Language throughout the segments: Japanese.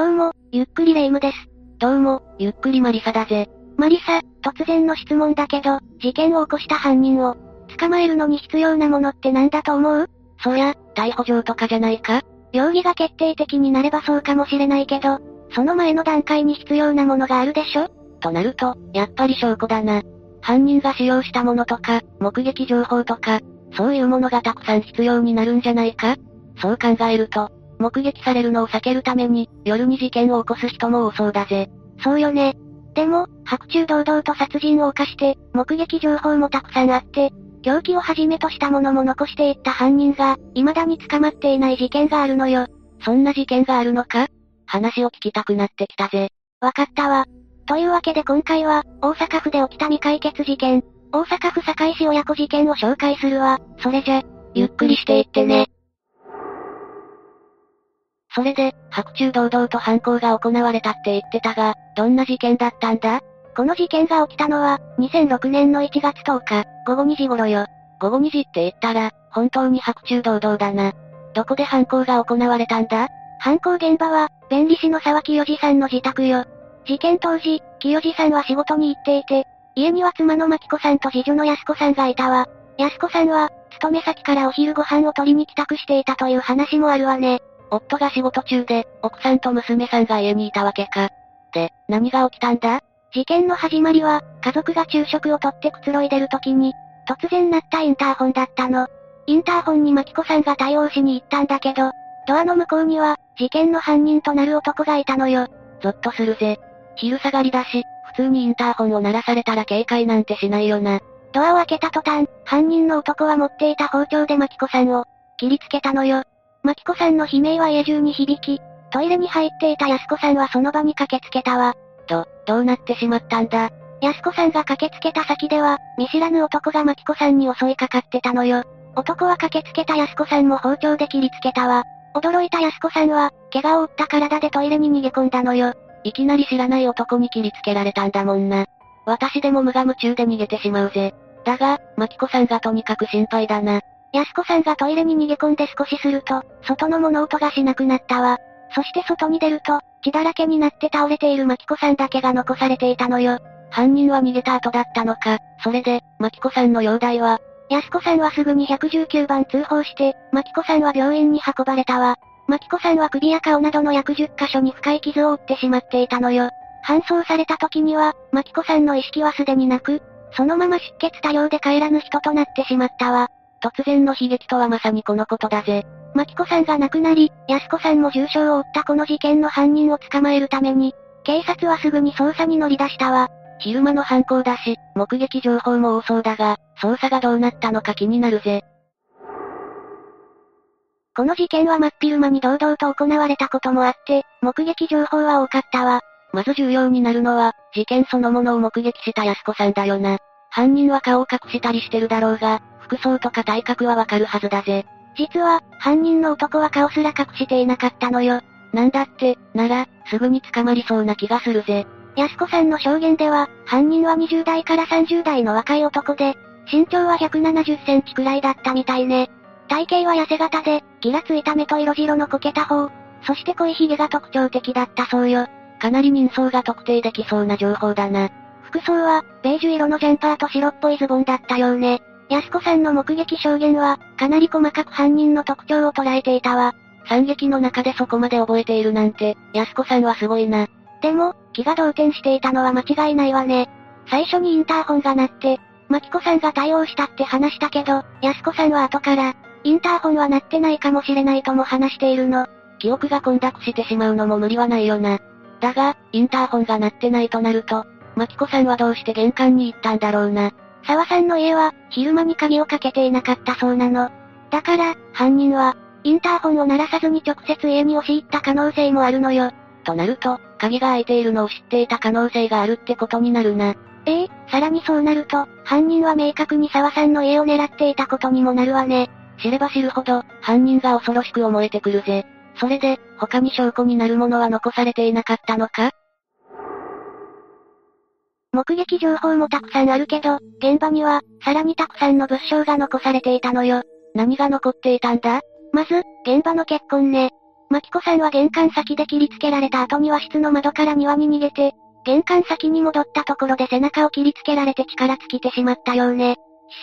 どうも、ゆっくりレ夢ムです。どうも、ゆっくりマリサだぜ。マリサ、突然の質問だけど、事件を起こした犯人を、捕まえるのに必要なものって何だと思う？そりゃ、逮捕状とかじゃないか？容疑が決定的になればそうかもしれないけど、その前の段階に必要なものがあるでしょ？となると、やっぱり証拠だな。犯人が使用したものとか、目撃情報とか、そういうものがたくさん必要になるんじゃないか？そう考えると、目撃されるのを避けるために、夜に事件を起こす人も多そうだぜ。そうよね。でも、白昼堂々と殺人を犯して、目撃情報もたくさんあって、凶器をはじめとしたものも残していった犯人が、未だに捕まっていない事件があるのよ。そんな事件があるのか？話を聞きたくなってきたぜ。わかったわ。というわけで今回は、大阪府で起きた未解決事件、大阪府堺市親子事件を紹介するわ。それじゃ、ゆっくりしていってね。それで、白昼堂々と犯行が行われたって言ってたが、どんな事件だったんだ？この事件が起きたのは、2006年の1月10日、午後2時頃よ。午後2時って言ったら、本当に白昼堂々だな。どこで犯行が行われたんだ？犯行現場は、弁理士の沢清治さんの自宅よ。事件当時、清治さんは仕事に行っていて、家には妻の牧子さんと次女の安子さんがいたわ。安子さんは、勤め先からお昼ご飯を取りに帰宅していたという話もあるわね。夫が仕事中で、奥さんと娘さんが家にいたわけか。で、何が起きたんだ？事件の始まりは、家族が昼食をとってくつろいでる時に、突然鳴ったインターホンだったの。インターホンにマキコさんが対応しに行ったんだけど、ドアの向こうには、事件の犯人となる男がいたのよ。ゾッとするぜ。昼下がりだし、普通にインターホンを鳴らされたら警戒なんてしないよな。ドアを開けた途端、犯人の男は持っていた包丁でマキコさんを、切りつけたのよ。マキコさんの悲鳴は家中に響き、トイレに入っていた安子さんはその場に駆けつけたわ。と、どうなってしまったんだ？安子さんが駆けつけた先では、見知らぬ男がマキコさんに襲いかかってたのよ。男は駆けつけた安子さんも包丁で切りつけたわ。驚いた安子さんは、怪我を負った体でトイレに逃げ込んだのよ。いきなり知らない男に切りつけられたんだもんな。私でも無我夢中で逃げてしまうぜ。だが、マキコさんがとにかく心配だな。安子さんがトイレに逃げ込んで少しすると、外の物音がしなくなったわ。そして外に出ると、血だらけになって倒れているマキコさんだけが残されていたのよ。犯人は逃げた後だったのか。それで、マキコさんの容体は？安子さんはすぐに119番通報して、マキコさんは病院に運ばれたわ。マキコさんは首や顔などの約10箇所に深い傷を負ってしまっていたのよ。搬送された時には、マキコさんの意識はすでになく、そのまま出血多量で帰らぬ人となってしまったわ。突然の悲劇とはまさにこのことだぜ。マキコさんが亡くなり、安子さんも重傷を負ったこの事件の犯人を捕まえるために、警察はすぐに捜査に乗り出したわ。昼間の犯行だし、目撃情報も多そうだが、捜査がどうなったのか気になるぜ。この事件は真っ昼間に堂々と行われたこともあって、目撃情報は多かったわ。まず重要になるのは、事件そのものを目撃した安子さんだよな。犯人は顔を隠したりしてるだろうが、服装とか体格はわかるはずだぜ。実は、犯人の男は顔すら隠していなかったのよ。なんだって、なら、すぐに捕まりそうな気がするぜ。安子さんの証言では、犯人は20代から30代の若い男で、身長は170センチくらいだったみたいね。体型は痩せ型で、ギラついた目と色白のこけた方、そして濃い髭が特徴的だったそうよ。かなり人相が特定できそうな情報だな。服装は、ベージュ色のジャンパーと白っぽいズボンだったようね。安子さんの目撃証言は、かなり細かく犯人の特徴を捉えていたわ。惨劇の中でそこまで覚えているなんて、安子さんはすごいな。でも、気が動転していたのは間違いないわね。最初にインターホンが鳴って、マキコさんが対応したって話したけど、安子さんは後から、インターホンは鳴ってないかもしれないとも話しているの。記憶が混濁してしまうのも無理はないよな。だが、インターホンが鳴ってないとなると、マキコさんはどうして玄関に行ったんだろうな。沢さんの家は、昼間に鍵をかけていなかったそうなの。だから、犯人は、インターホンを鳴らさずに直接家に押し入った可能性もあるのよ。となると、鍵が開いているのを知っていた可能性があるってことになるな。ええさらにそうなると、犯人は明確に沢さんの家を狙っていたことにもなるわね。知れば知るほど、犯人が恐ろしく思えてくるぜ。それで、他に証拠になるものは残されていなかったのか？目撃情報もたくさんあるけど、現場には、さらにたくさんの物証が残されていたのよ。何が残っていたんだ？まず、現場の血痕ね。マキコさんは玄関先で切りつけられた後に和室の窓から庭に逃げて、玄関先に戻ったところで背中を切りつけられて力尽きてしまったようね。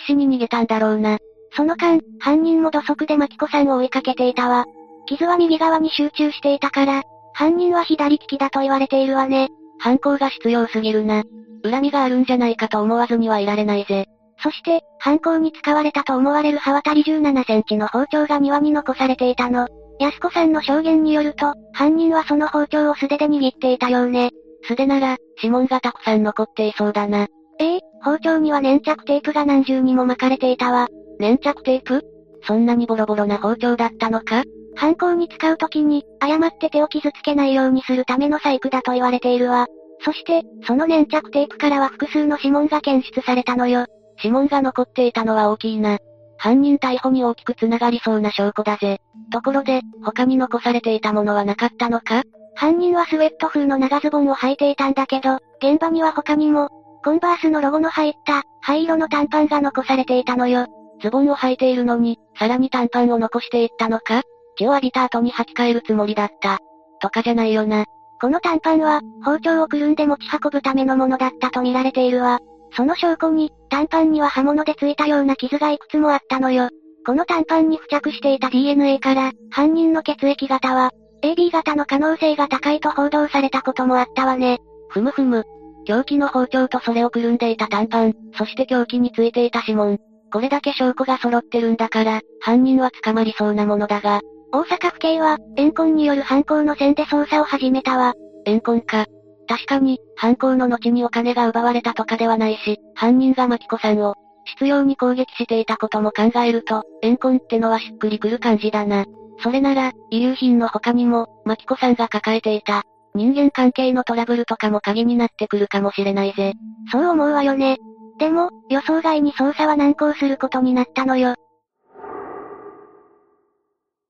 必死に逃げたんだろうな。その間、犯人も土足でマキコさんを追いかけていたわ。傷は右側に集中していたから、犯人は左利きだと言われているわね。犯行が必要すぎるな。恨みがあるんじゃないかと思わずにはいられないぜ。そして、犯行に使われたと思われる刃渡り17センチの包丁が庭に残されていたの。安子さんの証言によると、犯人はその包丁を素手で握っていたようね。素手なら、指紋がたくさん残っていそうだな。ええ包丁には粘着テープが何重にも巻かれていたわ。粘着テープ？そんなにボロボロな包丁だったのか？犯行に使うときに、誤って手を傷つけないようにするための細工だと言われているわ。そして、その粘着テープからは複数の指紋が検出されたのよ。指紋が残っていたのは大きいな。犯人逮捕に大きく繋がりそうな証拠だぜ。ところで、他に残されていたものはなかったのか？犯人はスウェット風の長ズボンを履いていたんだけど、現場には他にも、コンバースのロゴの入った、灰色の短パンが残されていたのよ。ズボンを履いているのに、さらに短パンを残していったのか？血を浴びた後に履き替えるつもりだった。とかじゃないよな。この短パンは、包丁をくるんで持ち運ぶためのものだったと見られているわ。その証拠に、短パンには刃物でついたような傷がいくつもあったのよ。この短パンに付着していた DNA から、犯人の血液型は、AB 型の可能性が高いと報道されたこともあったわね。ふむふむ。凶器の包丁とそれをくるんでいた短パン、そして凶器についていた指紋。これだけ証拠が揃ってるんだから、犯人は捕まりそうなものだが。大阪府警は、怨恨による犯行の線で捜査を始めたわ。怨恨か。確かに、犯行の後にお金が奪われたとかではないし、犯人がマキコさんを、執拗に攻撃していたことも考えると、怨恨ってのはしっくりくる感じだな。それなら、遺留品の他にも、マキコさんが抱えていた、人間関係のトラブルとかも鍵になってくるかもしれないぜ。そう思うわよね。でも、予想外に捜査は難航することになったのよ。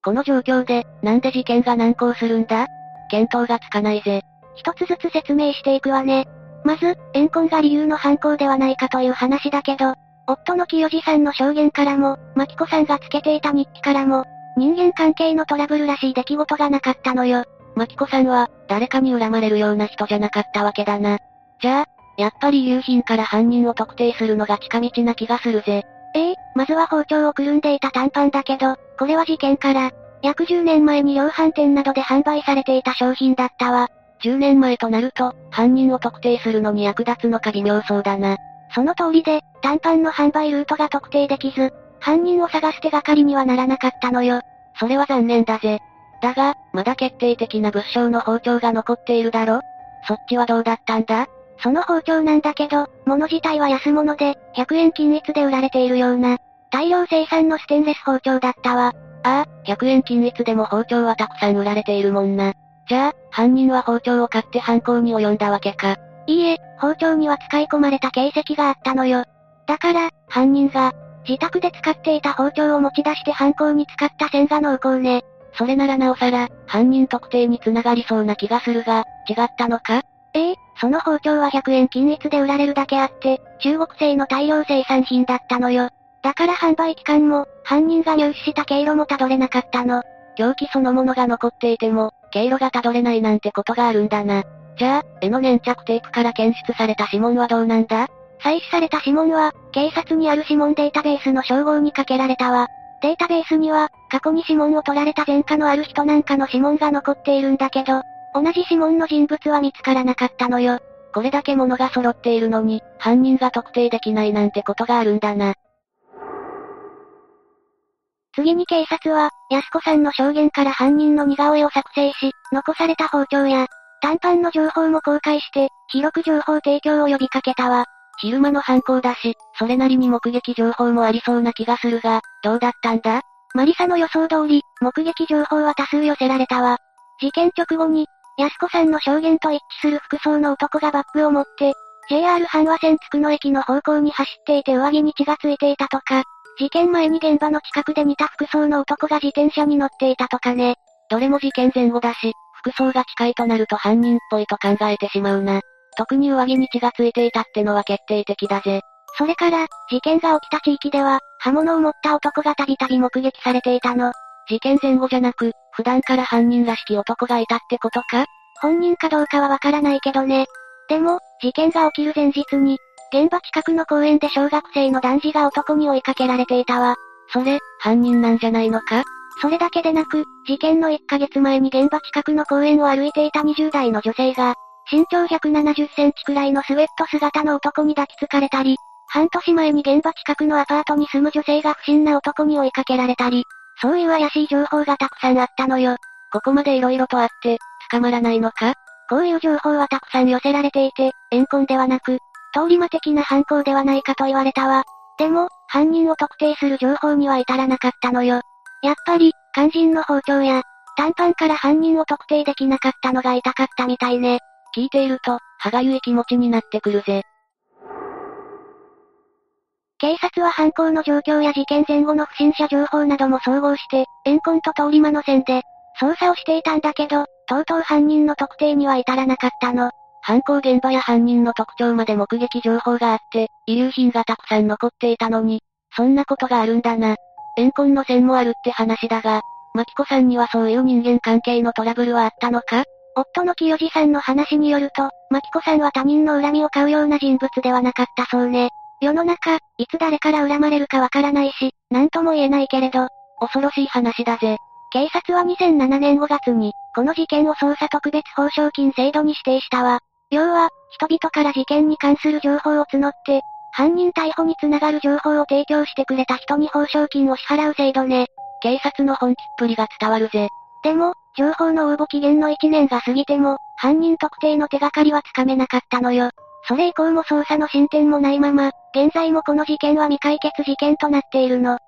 この状況で、なんで事件が難航するんだ？見当がつかないぜ。一つずつ説明していくわね。まず、怨恨が理由の犯行ではないかという話だけど、夫の清治さんの証言からも、マキコさんがつけていた日記からも、人間関係のトラブルらしい出来事がなかったのよ。マキコさんは、誰かに恨まれるような人じゃなかったわけだな。じゃあ、やっぱり遺留品から犯人を特定するのが近道な気がするぜ。ええまずは包丁をくるんでいた短パンだけど、これは事件から、約10年前に量販店などで販売されていた商品だったわ。10年前となると、犯人を特定するのに役立つのか微妙そうだな。その通りで、短パンの販売ルートが特定できず、犯人を探す手がかりにはならなかったのよ。それは残念だぜ。だが、まだ決定的な物証の包丁が残っているだろ？そっちはどうだったんだ？その包丁なんだけど、物自体は安物で、100円均一で売られているような、大量生産のステンレス包丁だったわ。ああ、100円均一でも包丁はたくさん売られているもんな。じゃあ、犯人は包丁を買って犯行に及んだわけか。いいえ、包丁には使い込まれた形跡があったのよ。だから、犯人が、自宅で使っていた包丁を持ち出して犯行に使った線が濃厚ね。それならなおさら、犯人特定に繋がりそうな気がするが、違ったのか？ええその包丁は100円均一で売られるだけあって、中国製の大量生産品だったのよ。だから販売期間も、犯人が入手した経路もたどれなかったの。凶器そのものが残っていても、経路がたどれないなんてことがあるんだな。じゃあ、絵の粘着テープから検出された指紋はどうなんだ？採取された指紋は、警察にある指紋データベースの称号にかけられたわ。データベースには、過去に指紋を取られた前科のある人なんかの指紋が残っているんだけど、同じ指紋の人物は見つからなかったのよ。これだけ物が揃っているのに、犯人が特定できないなんてことがあるんだな。次に警察は、安子さんの証言から犯人の似顔絵を作成し、残された包丁や、短パンの情報も公開して、広く情報提供を呼びかけたわ。昼間の犯行だし、それなりに目撃情報もありそうな気がするが、どうだったんだ？マリサの予想通り、目撃情報は多数寄せられたわ。事件直後に、安子さんの証言と一致する服装の男がバッグを持って、JR 阪和線つくの駅の方向に走っていて上着に血がついていたとか、事件前に現場の近くで似た服装の男が自転車に乗っていたとかね。どれも事件前後だし、服装が近いとなると犯人っぽいと考えてしまうな。特に上着に血がついていたってのは決定的だぜ。それから、事件が起きた地域では、刃物を持った男がたびたび目撃されていたの。事件前後じゃなく、普段から犯人らしき男がいたってことか？本人かどうかはわからないけどね。でも、事件が起きる前日に、現場近くの公園で小学生の男児が男に追いかけられていたわ。それ、犯人なんじゃないのか？それだけでなく、事件の1ヶ月前に現場近くの公園を歩いていた20代の女性が、身長170センチくらいのスウェット姿の男に抱きつかれたり、半年前に現場近くのアパートに住む女性が不審な男に追いかけられたり、そういう怪しい情報がたくさんあったのよ。ここまで色々とあって、捕まらないのか？こういう情報はたくさん寄せられていて、怨恨ではなく、通り魔的な犯行ではないかと言われたわ。でも、犯人を特定する情報には至らなかったのよ。やっぱり、肝心の包丁や、短パンから犯人を特定できなかったのが痛かったみたいね。聞いていると、歯がゆい気持ちになってくるぜ。警察は犯行の状況や事件前後の不審者情報なども総合して、怨恨と通り魔の線で、捜査をしていたんだけど、とうとう犯人の特定には至らなかったの。犯行現場や犯人の特徴まで目撃情報があって、遺留品がたくさん残っていたのに、そんなことがあるんだな。怨恨の線もあるって話だが、マキコさんにはそういう人間関係のトラブルはあったのか？夫の清治さんの話によると、マキコさんは他人の恨みを買うような人物ではなかったそうね。世の中、いつ誰から恨まれるかわからないし、なんとも言えないけれど、恐ろしい話だぜ。警察は2007年5月に、この事件を捜査特別報奨金制度に指定したわ。要は、人々から事件に関する情報を募って、犯人逮捕につながる情報を提供してくれた人に報奨金を支払う制度ね。警察の本気っぷりが伝わるぜ。でも、情報の応募期限の1年が過ぎても、犯人特定の手がかりはつかめなかったのよ。それ以降も捜査の進展もないまま、現在もこの事件は未解決事件となっているの。すっ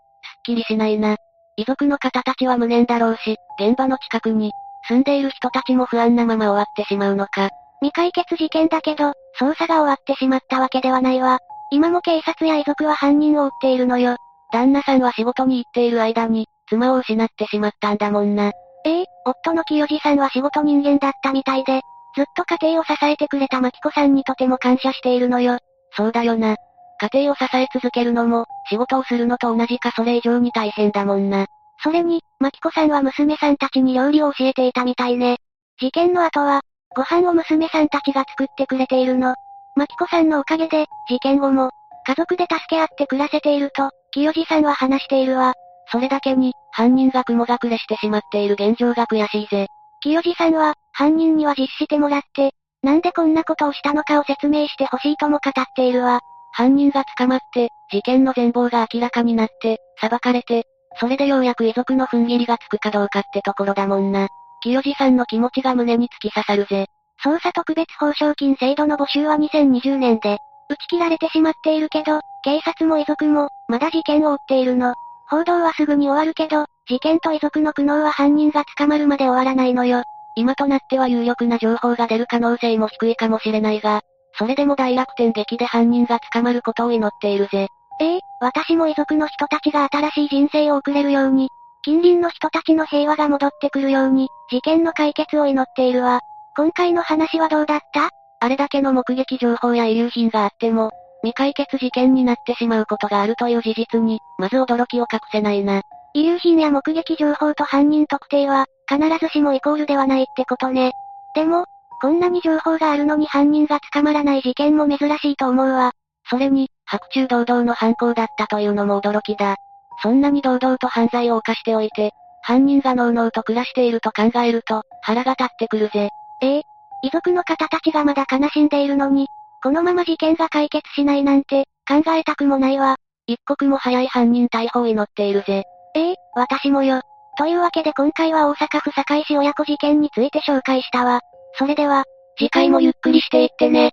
きりしないな。遺族の方たちは無念だろうし、現場の近くに、住んでいる人たちも不安なまま終わってしまうのか。未解決事件だけど、捜査が終わってしまったわけではないわ。今も警察や遺族は犯人を追っているのよ。旦那さんは仕事に行っている間に、妻を失ってしまったんだもんな。ええ夫の清治さんは仕事人間だったみたいで、ずっと家庭を支えてくれたマキコさんにとても感謝しているのよ。そうだよな。家庭を支え続けるのも、仕事をするのと同じかそれ以上に大変だもんな。それに、マキコさんは娘さんたちに料理を教えていたみたいね。事件の後は、ご飯を娘さんたちが作ってくれているの。マキコさんのおかげで、事件後も、家族で助け合って暮らせていると、清治さんは話しているわ。それだけに、犯人が雲隠れしてしまっている現状が悔しいぜ。清治さんは、犯人には実してもらって、なんでこんなことをしたのかを説明してほしいとも語っているわ。犯人が捕まって、事件の全貌が明らかになって、裁かれて、それでようやく遺族の踏ん切りがつくかどうかってところだもんな。清治さんの気持ちが胸に突き刺さるぜ。捜査特別報奨金制度の募集は2020年で、打ち切られてしまっているけど、警察も遺族も、まだ事件を追っているの。報道はすぐに終わるけど、事件と遺族の苦悩は犯人が捕まるまで終わらないのよ。今となっては有力な情報が出る可能性も低いかもしれないが、それでも大楽天劇で犯人が捕まることを祈っているぜ。ええ私も遺族の人たちが新しい人生を送れるように、近隣の人たちの平和が戻ってくるように、事件の解決を祈っているわ。今回の話はどうだった？あれだけの目撃情報や遺留品があっても、未解決事件になってしまうことがあるという事実に、まず驚きを隠せないな。遺留品や目撃情報と犯人特定は、必ずしもイコールではないってことね。でも、こんなに情報があるのに犯人が捕まらない事件も珍しいと思うわ。それに、白昼堂々の犯行だったというのも驚きだ。そんなに堂々と犯罪を犯しておいて、犯人がのうのうと暮らしていると考えると、腹が立ってくるぜ。ええ遺族の方たちがまだ悲しんでいるのに、このまま事件が解決しないなんて、考えたくもないわ。一刻も早い犯人逮捕を祈っているぜ。ええ私もよ。というわけで今回は大阪府堺市親子事件について紹介したわ。それでは、次回もゆっくりしていってね。